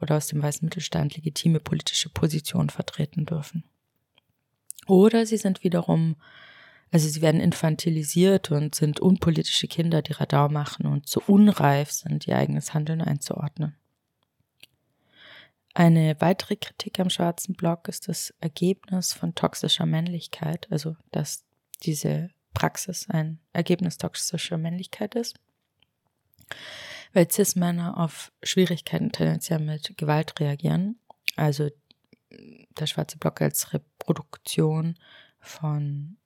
oder aus dem weißen Mittelstand legitime politische Positionen vertreten dürfen. Oder sie sind wiederum, also sie werden infantilisiert und sind unpolitische Kinder, die Radau machen und zu unreif sind, ihr eigenes Handeln einzuordnen. Eine weitere Kritik am schwarzen Block ist das Ergebnis von toxischer Männlichkeit, also dass diese Praxis ein Ergebnis toxischer Männlichkeit ist. Weil Cis-Männer auf Schwierigkeiten tendenziell mit Gewalt reagieren, also der schwarze Block als Reproduktion von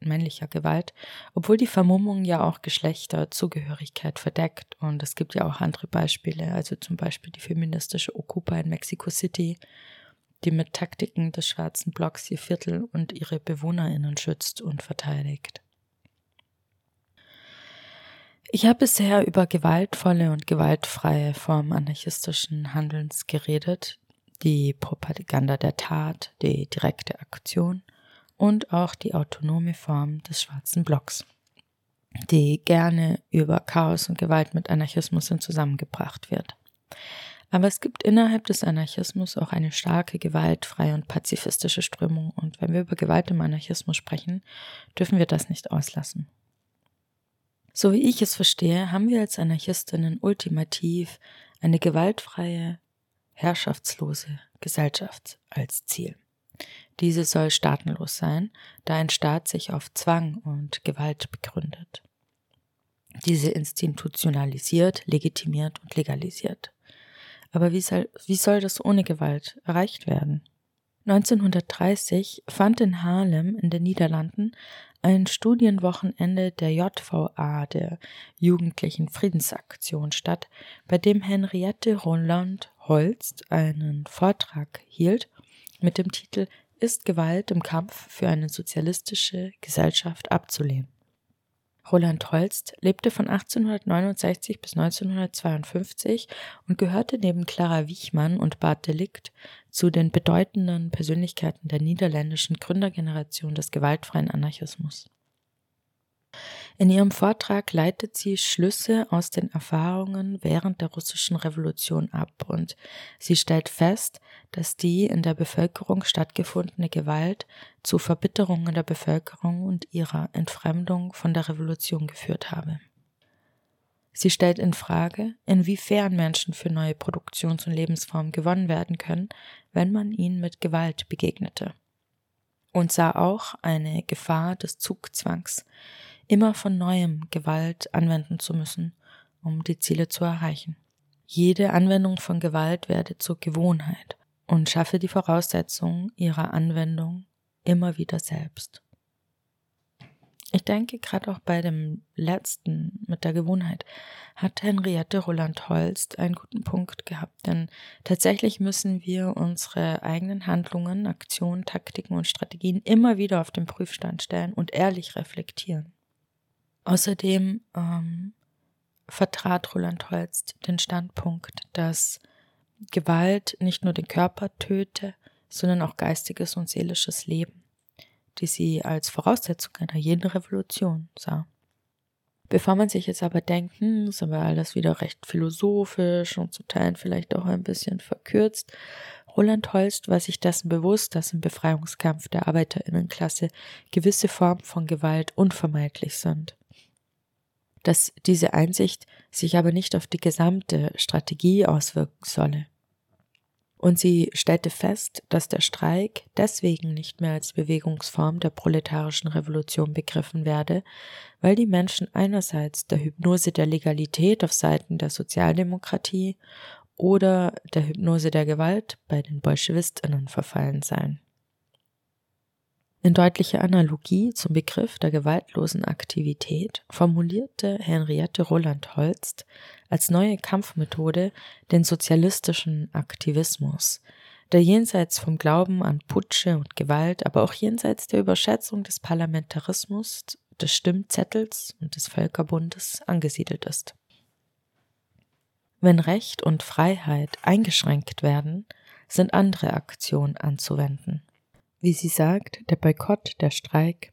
männlicher Gewalt, obwohl die Vermummung ja auch Geschlechterzugehörigkeit verdeckt. Und es gibt ja auch andere Beispiele, also zum Beispiel die feministische Ocupa in Mexico City, die mit Taktiken des schwarzen Blocks ihr Viertel und ihre BewohnerInnen schützt und verteidigt. Ich habe bisher über gewaltvolle und gewaltfreie Formen anarchistischen Handelns geredet, die Propaganda der Tat, die direkte Aktion – und auch die autonome Form des schwarzen Blocks, die gerne über Chaos und Gewalt mit Anarchismus zusammengebracht wird. Aber es gibt innerhalb des Anarchismus auch eine starke gewaltfreie und pazifistische Strömung und wenn wir über Gewalt im Anarchismus sprechen, dürfen wir das nicht auslassen. So wie ich es verstehe, haben wir als Anarchistinnen ultimativ eine gewaltfreie, herrschaftslose Gesellschaft als Ziel. Diese soll staatenlos sein, da ein Staat sich auf Zwang und Gewalt begründet. Diese institutionalisiert, legitimiert und legalisiert. Aber wie soll, wie soll das ohne Gewalt erreicht werden? 1930 fand in Haarlem in den Niederlanden ein Studienwochenende der JVA, der Jugendlichen Friedensaktion, statt, bei dem Henriette Roland Holst einen Vortrag hielt mit dem Titel Ist Gewalt im Kampf für eine sozialistische Gesellschaft abzulehnen. Roland Holst lebte von 1869 bis 1952 und gehörte neben Clara Wichmann und Bart Delikt zu den bedeutenden Persönlichkeiten der niederländischen Gründergeneration des gewaltfreien Anarchismus. In ihrem Vortrag leitet sie Schlüsse aus den Erfahrungen während der russischen Revolution ab und sie stellt fest, dass die in der Bevölkerung stattgefundene Gewalt zu Verbitterungen der Bevölkerung und ihrer Entfremdung von der Revolution geführt habe. Sie stellt in Frage, inwiefern Menschen für neue Produktions- und Lebensformen gewonnen werden können, wenn man ihnen mit Gewalt begegnete. Und sah auch eine Gefahr des Zugzwangs, immer von neuem Gewalt anwenden zu müssen, um die Ziele zu erreichen. Jede Anwendung von Gewalt werde zur Gewohnheit und schaffe die Voraussetzungen ihrer Anwendung immer wieder selbst. Ich denke, gerade auch bei dem letzten mit der Gewohnheit hat Henriette Roland Holst einen guten Punkt gehabt, denn tatsächlich müssen wir unsere eigenen Handlungen, Aktionen, Taktiken und Strategien immer wieder auf den Prüfstand stellen und ehrlich reflektieren. Außerdem ähm, vertrat Roland Holst den Standpunkt, dass Gewalt nicht nur den Körper töte, sondern auch geistiges und seelisches Leben, die sie als Voraussetzung einer jeden Revolution sah. Bevor man sich jetzt aber denkt, hm, ist aber alles wieder recht philosophisch und zu Teilen vielleicht auch ein bisschen verkürzt, Roland Holst war sich dessen bewusst, dass im Befreiungskampf der Arbeiterinnenklasse gewisse Formen von Gewalt unvermeidlich sind dass diese Einsicht sich aber nicht auf die gesamte Strategie auswirken solle. Und sie stellte fest, dass der Streik deswegen nicht mehr als Bewegungsform der proletarischen Revolution begriffen werde, weil die Menschen einerseits der Hypnose der Legalität auf Seiten der Sozialdemokratie oder der Hypnose der Gewalt bei den Bolschewistinnen verfallen seien. In deutlicher Analogie zum Begriff der gewaltlosen Aktivität formulierte Henriette Roland Holst als neue Kampfmethode den sozialistischen Aktivismus, der jenseits vom Glauben an Putsche und Gewalt, aber auch jenseits der Überschätzung des Parlamentarismus, des Stimmzettels und des Völkerbundes angesiedelt ist. Wenn Recht und Freiheit eingeschränkt werden, sind andere Aktionen anzuwenden wie sie sagt, der Boykott, der Streik,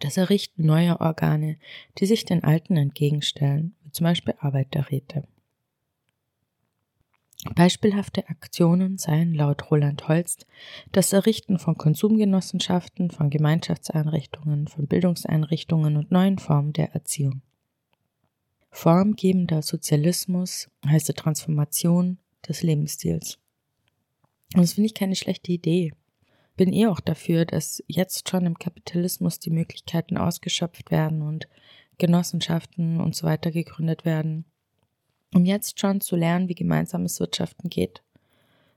das Errichten neuer Organe, die sich den alten entgegenstellen, wie zum Beispiel Arbeiterräte. Beispielhafte Aktionen seien laut Roland Holst das Errichten von Konsumgenossenschaften, von Gemeinschaftseinrichtungen, von Bildungseinrichtungen und neuen Formen der Erziehung. Formgebender Sozialismus heißt die Transformation des Lebensstils. Und das finde ich keine schlechte Idee bin eh auch dafür, dass jetzt schon im Kapitalismus die Möglichkeiten ausgeschöpft werden und Genossenschaften und so weiter gegründet werden, um jetzt schon zu lernen, wie gemeinsames Wirtschaften geht.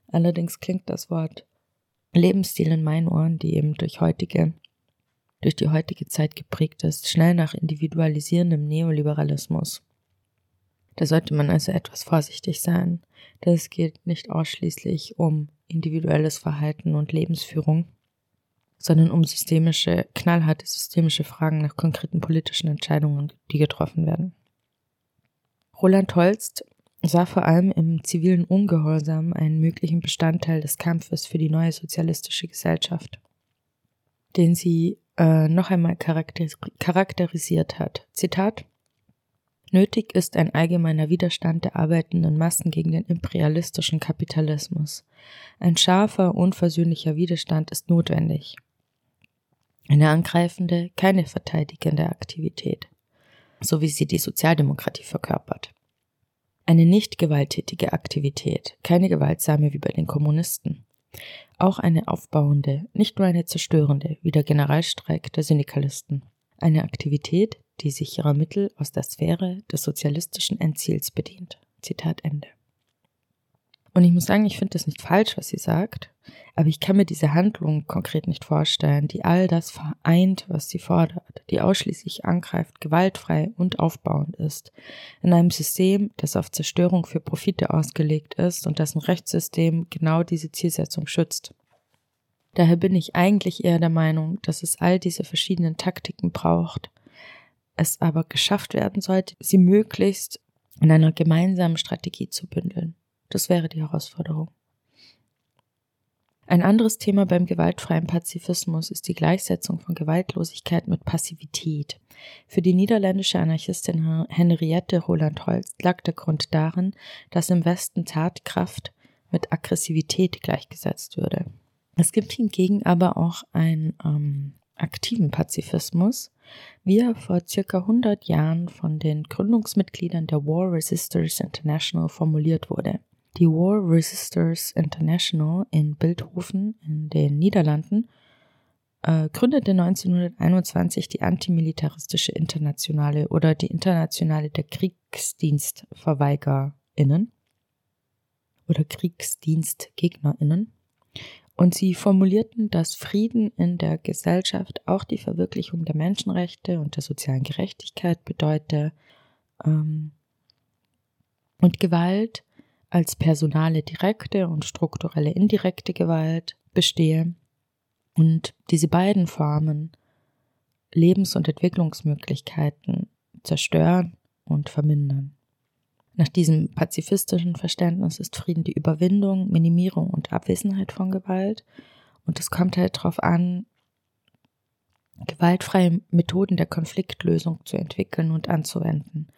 Allerdings klingt das Wort Lebensstil in meinen Ohren, die eben durch heutige, durch die heutige Zeit geprägt ist, schnell nach individualisierendem Neoliberalismus. Da sollte man also etwas vorsichtig sein. Das geht nicht ausschließlich um individuelles Verhalten und Lebensführung, sondern um systemische, knallharte systemische Fragen nach konkreten politischen Entscheidungen, die getroffen werden. Roland Holst sah vor allem im zivilen Ungehorsam einen möglichen Bestandteil des Kampfes für die neue sozialistische Gesellschaft, den sie äh, noch einmal charakteris charakterisiert hat. Zitat Nötig ist ein allgemeiner Widerstand der arbeitenden Massen gegen den imperialistischen Kapitalismus. Ein scharfer, unversöhnlicher Widerstand ist notwendig. Eine angreifende, keine verteidigende Aktivität. so wie sie die Sozialdemokratie verkörpert. Eine nicht gewalttätige Aktivität, keine gewaltsame wie bei den Kommunisten. Auch eine aufbauende, nicht nur eine zerstörende, wie der Generalstreik der Syndikalisten. Eine Aktivität, die sich ihrer Mittel aus der Sphäre des sozialistischen Endziels bedient. Zitat Ende. Und ich muss sagen, ich finde das nicht falsch, was sie sagt, aber ich kann mir diese Handlung konkret nicht vorstellen, die all das vereint, was sie fordert, die ausschließlich angreift, gewaltfrei und aufbauend ist, in einem System, das auf Zerstörung für Profite ausgelegt ist und dessen Rechtssystem genau diese Zielsetzung schützt. Daher bin ich eigentlich eher der Meinung, dass es all diese verschiedenen Taktiken braucht, es aber geschafft werden sollte, sie möglichst in einer gemeinsamen Strategie zu bündeln. Das wäre die Herausforderung. Ein anderes Thema beim gewaltfreien Pazifismus ist die Gleichsetzung von Gewaltlosigkeit mit Passivität. Für die niederländische Anarchistin Henriette Roland-Holz lag der Grund darin, dass im Westen Tatkraft mit Aggressivität gleichgesetzt würde. Es gibt hingegen aber auch einen ähm, aktiven Pazifismus, wie er vor circa 100 Jahren von den Gründungsmitgliedern der War Resisters International formuliert wurde. Die War Resisters International in Bildhofen in den Niederlanden äh, gründete 1921 die antimilitaristische Internationale oder die Internationale der KriegsdienstverweigerInnen oder KriegsdienstgegnerInnen. Und sie formulierten, dass Frieden in der Gesellschaft auch die Verwirklichung der Menschenrechte und der sozialen Gerechtigkeit bedeute ähm, und Gewalt als personale direkte und strukturelle indirekte Gewalt bestehe und diese beiden Formen Lebens- und Entwicklungsmöglichkeiten zerstören und vermindern. Nach diesem pazifistischen Verständnis ist Frieden die Überwindung, Minimierung und Abwesenheit von Gewalt. Und es kommt halt darauf an, gewaltfreie Methoden der Konfliktlösung zu entwickeln und anzuwenden.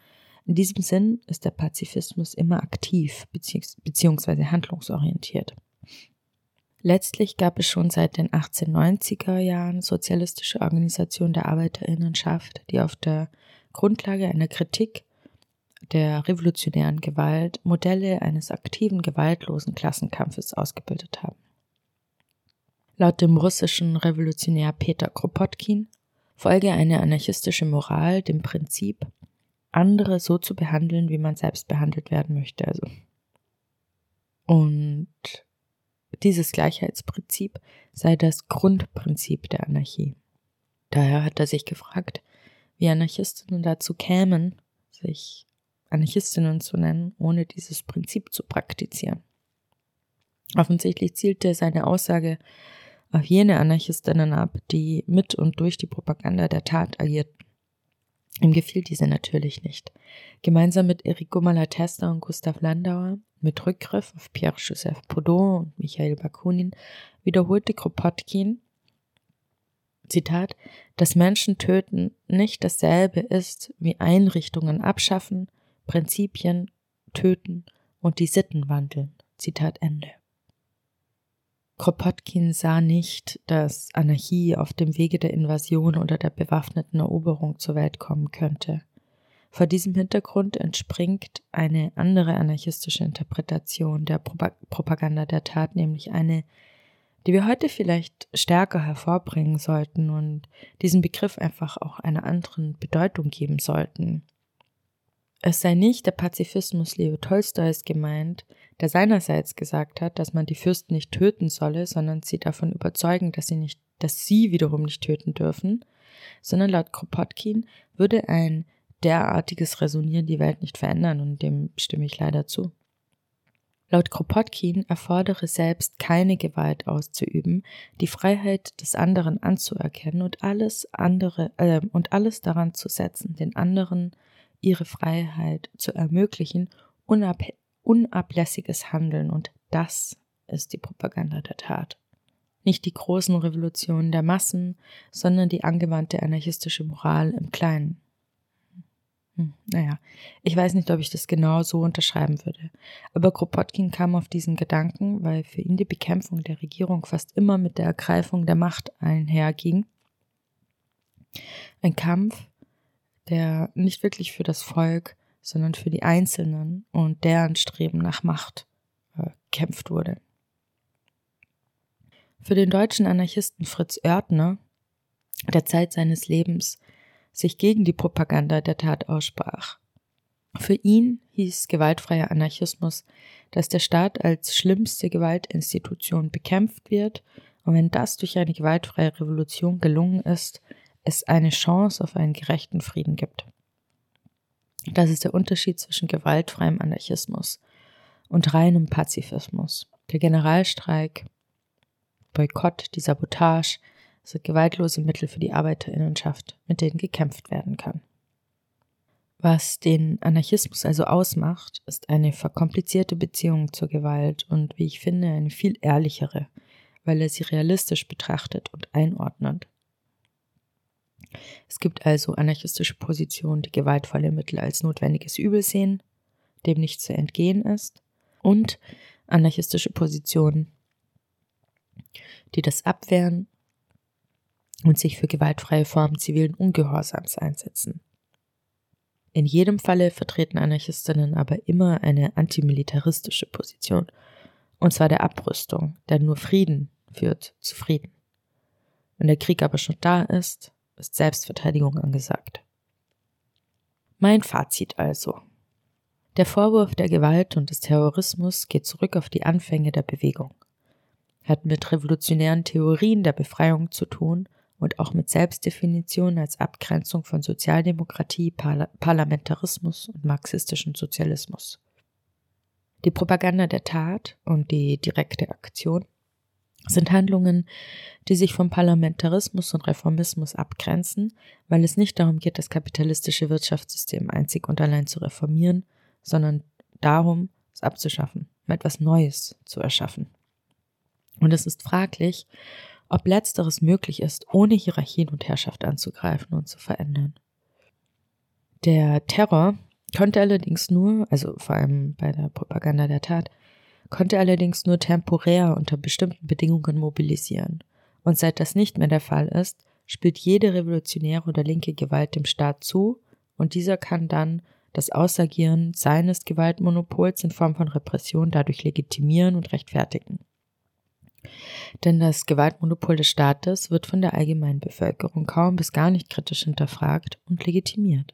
In diesem Sinn ist der Pazifismus immer aktiv bzw. handlungsorientiert. Letztlich gab es schon seit den 1890er Jahren sozialistische Organisationen der Arbeiterinnenschaft, die auf der Grundlage einer Kritik der revolutionären Gewalt Modelle eines aktiven, gewaltlosen Klassenkampfes ausgebildet haben. Laut dem russischen Revolutionär Peter Kropotkin folge eine anarchistische Moral dem Prinzip, andere so zu behandeln, wie man selbst behandelt werden möchte. Also. Und dieses Gleichheitsprinzip sei das Grundprinzip der Anarchie. Daher hat er sich gefragt, wie Anarchistinnen dazu kämen, sich Anarchistinnen zu nennen, ohne dieses Prinzip zu praktizieren. Offensichtlich zielte seine Aussage auf jene Anarchistinnen ab, die mit und durch die Propaganda der Tat agierten. Ihm gefiel diese natürlich nicht. Gemeinsam mit Enrico Malatesta und Gustav Landauer, mit Rückgriff auf Pierre-Joseph Proudhon und Michael Bakunin, wiederholte Kropotkin, Zitat, dass Menschen töten nicht dasselbe ist wie Einrichtungen abschaffen, Prinzipien töten und die Sitten wandeln. Zitat Ende. Kropotkin sah nicht, dass Anarchie auf dem Wege der Invasion oder der bewaffneten Eroberung zur Welt kommen könnte. Vor diesem Hintergrund entspringt eine andere anarchistische Interpretation der Propaganda der Tat, nämlich eine, die wir heute vielleicht stärker hervorbringen sollten und diesem Begriff einfach auch einer anderen Bedeutung geben sollten. Es sei nicht der Pazifismus Leo Tolstois gemeint, der seinerseits gesagt hat, dass man die Fürsten nicht töten solle, sondern sie davon überzeugen, dass sie nicht, dass sie wiederum nicht töten dürfen, sondern laut Kropotkin würde ein derartiges Resonieren die Welt nicht verändern und dem stimme ich leider zu. Laut Kropotkin erfordere selbst keine Gewalt auszuüben, die Freiheit des anderen anzuerkennen und alles andere äh, und alles daran zu setzen, den anderen ihre Freiheit zu ermöglichen, unab unablässiges Handeln und das ist die Propaganda der Tat. Nicht die großen Revolutionen der Massen, sondern die angewandte anarchistische Moral im Kleinen. Hm, naja, ich weiß nicht, ob ich das genau so unterschreiben würde. Aber Kropotkin kam auf diesen Gedanken, weil für ihn die Bekämpfung der Regierung fast immer mit der Ergreifung der Macht einherging. Ein Kampf, der nicht wirklich für das Volk, sondern für die Einzelnen und deren Streben nach Macht äh, kämpft wurde. Für den deutschen Anarchisten Fritz Oertner, der Zeit seines Lebens sich gegen die Propaganda der Tat aussprach. Für ihn hieß gewaltfreier Anarchismus, dass der Staat als schlimmste Gewaltinstitution bekämpft wird und wenn das durch eine gewaltfreie Revolution gelungen ist, es eine Chance auf einen gerechten Frieden gibt. Das ist der Unterschied zwischen gewaltfreiem Anarchismus und reinem Pazifismus. Der Generalstreik, Boykott, die Sabotage sind gewaltlose Mittel für die Arbeiterinnenschaft, mit denen gekämpft werden kann. Was den Anarchismus also ausmacht, ist eine verkomplizierte Beziehung zur Gewalt und, wie ich finde, eine viel ehrlichere, weil er sie realistisch betrachtet und einordnet. Es gibt also anarchistische Positionen, die gewaltvolle Mittel als notwendiges Übel sehen, dem nicht zu entgehen ist, und anarchistische Positionen, die das abwehren und sich für gewaltfreie Formen zivilen Ungehorsams einsetzen. In jedem Falle vertreten Anarchistinnen aber immer eine antimilitaristische Position, und zwar der Abrüstung, denn nur Frieden führt zu Frieden. Wenn der Krieg aber schon da ist, ist Selbstverteidigung angesagt. Mein Fazit also. Der Vorwurf der Gewalt und des Terrorismus geht zurück auf die Anfänge der Bewegung, hat mit revolutionären Theorien der Befreiung zu tun und auch mit Selbstdefinition als Abgrenzung von Sozialdemokratie, Parla Parlamentarismus und marxistischen Sozialismus. Die Propaganda der Tat und die direkte Aktion sind Handlungen, die sich vom Parlamentarismus und Reformismus abgrenzen, weil es nicht darum geht, das kapitalistische Wirtschaftssystem einzig und allein zu reformieren, sondern darum, es abzuschaffen, um etwas Neues zu erschaffen. Und es ist fraglich, ob letzteres möglich ist, ohne Hierarchien und Herrschaft anzugreifen und zu verändern. Der Terror konnte allerdings nur, also vor allem bei der Propaganda der Tat, konnte allerdings nur temporär unter bestimmten Bedingungen mobilisieren. Und seit das nicht mehr der Fall ist, spielt jede revolutionäre oder linke Gewalt dem Staat zu und dieser kann dann das Ausagieren seines Gewaltmonopols in Form von Repression dadurch legitimieren und rechtfertigen. Denn das Gewaltmonopol des Staates wird von der allgemeinen Bevölkerung kaum bis gar nicht kritisch hinterfragt und legitimiert.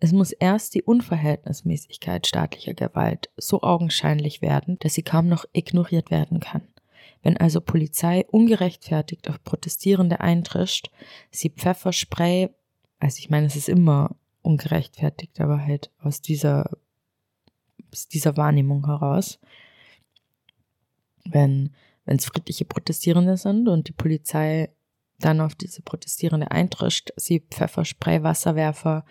Es muss erst die Unverhältnismäßigkeit staatlicher Gewalt so augenscheinlich werden, dass sie kaum noch ignoriert werden kann. Wenn also Polizei ungerechtfertigt auf Protestierende eintrischt, sie Pfefferspray, also ich meine, es ist immer ungerechtfertigt, aber halt aus dieser, aus dieser Wahrnehmung heraus, wenn es friedliche Protestierende sind und die Polizei dann auf diese Protestierende eintrischt, sie Pfefferspray, Wasserwerfer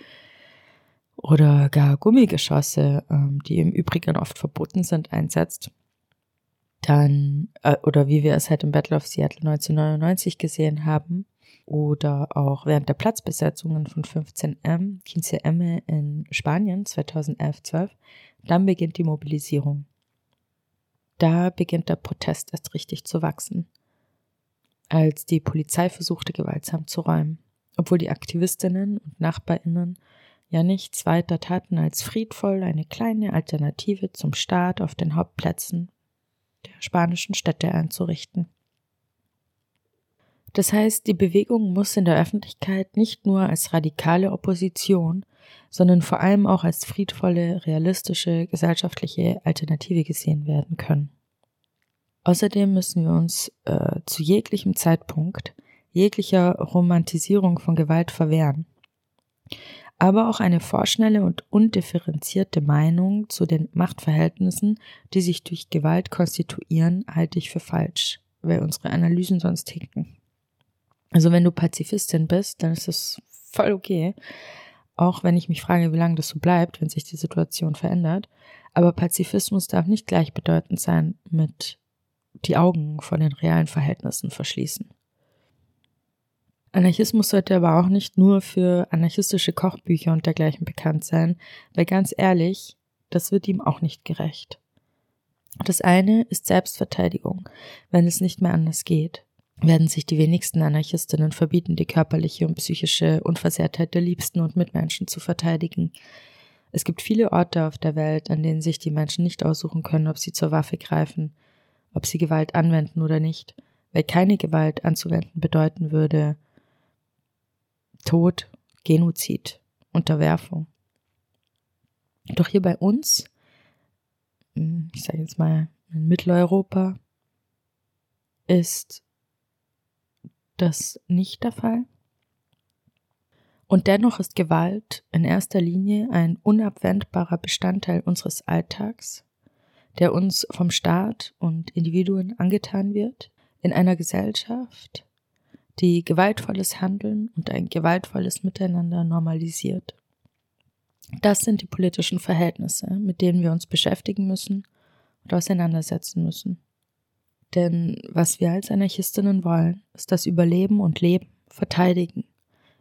oder gar Gummigeschosse, ähm, die im Übrigen oft verboten sind, einsetzt, dann, äh, oder wie wir es halt im Battle of Seattle 1999 gesehen haben, oder auch während der Platzbesetzungen von 15M, 15M in Spanien 2011-12, dann beginnt die Mobilisierung. Da beginnt der Protest erst richtig zu wachsen, als die Polizei versuchte, gewaltsam zu räumen, obwohl die Aktivistinnen und Nachbarinnen ja nichts weiter taten, als friedvoll eine kleine Alternative zum Staat auf den Hauptplätzen der spanischen Städte einzurichten. Das heißt, die Bewegung muss in der Öffentlichkeit nicht nur als radikale Opposition, sondern vor allem auch als friedvolle, realistische gesellschaftliche Alternative gesehen werden können. Außerdem müssen wir uns äh, zu jeglichem Zeitpunkt jeglicher Romantisierung von Gewalt verwehren. Aber auch eine vorschnelle und undifferenzierte Meinung zu den Machtverhältnissen, die sich durch Gewalt konstituieren, halte ich für falsch, weil unsere Analysen sonst hinken. Also wenn du Pazifistin bist, dann ist das voll okay. Auch wenn ich mich frage, wie lange das so bleibt, wenn sich die Situation verändert. Aber Pazifismus darf nicht gleichbedeutend sein mit die Augen vor den realen Verhältnissen verschließen. Anarchismus sollte aber auch nicht nur für anarchistische Kochbücher und dergleichen bekannt sein, weil ganz ehrlich, das wird ihm auch nicht gerecht. Das eine ist Selbstverteidigung, wenn es nicht mehr anders geht. werden sich die wenigsten Anarchistinnen verbieten, die körperliche und psychische Unversehrtheit der Liebsten und Mitmenschen zu verteidigen. Es gibt viele Orte auf der Welt, an denen sich die Menschen nicht aussuchen können, ob sie zur Waffe greifen, ob sie Gewalt anwenden oder nicht, weil keine Gewalt anzuwenden bedeuten würde Tod, Genozid, Unterwerfung. Doch hier bei uns, ich sage jetzt mal in Mitteleuropa, ist das nicht der Fall. Und dennoch ist Gewalt in erster Linie ein unabwendbarer Bestandteil unseres Alltags, der uns vom Staat und Individuen angetan wird, in einer Gesellschaft, die gewaltvolles Handeln und ein gewaltvolles Miteinander normalisiert. Das sind die politischen Verhältnisse, mit denen wir uns beschäftigen müssen und auseinandersetzen müssen. Denn was wir als Anarchistinnen wollen, ist das Überleben und Leben verteidigen.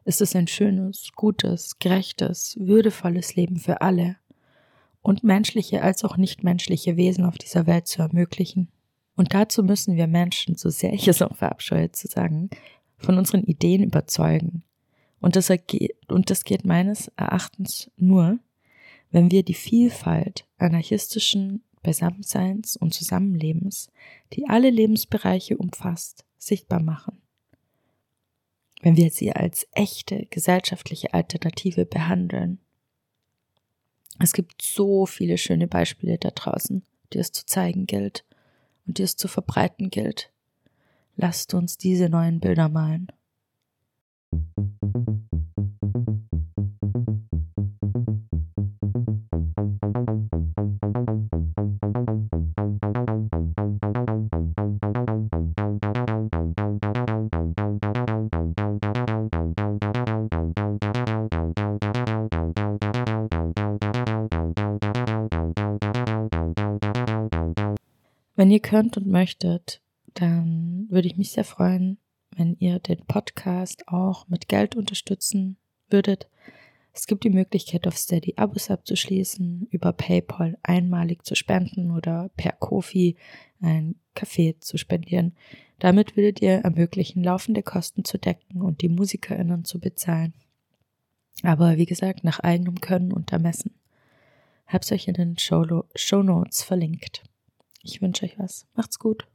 Ist es ein schönes, gutes, gerechtes, würdevolles Leben für alle und menschliche als auch nichtmenschliche Wesen auf dieser Welt zu ermöglichen. Und dazu müssen wir Menschen, so sehr ich es auch verabscheue zu sagen, von unseren Ideen überzeugen. Und das, und das geht meines Erachtens nur, wenn wir die Vielfalt anarchistischen Beisammenseins und Zusammenlebens, die alle Lebensbereiche umfasst, sichtbar machen. Wenn wir sie als echte gesellschaftliche Alternative behandeln. Es gibt so viele schöne Beispiele da draußen, die es zu zeigen gilt und die es zu verbreiten gilt. Lasst uns diese neuen Bilder malen. Wenn ihr könnt und möchtet, dann würde ich mich sehr freuen, wenn ihr den Podcast auch mit Geld unterstützen würdet. Es gibt die Möglichkeit, auf Steady Abos abzuschließen, über PayPal einmalig zu spenden oder per Kofi ein Kaffee zu spendieren. Damit würdet ihr ermöglichen, laufende Kosten zu decken und die MusikerInnen zu bezahlen. Aber wie gesagt, nach eigenem Können und Ermessen. Hab's euch in den Show, Show Notes verlinkt. Ich wünsche euch was. Macht's gut.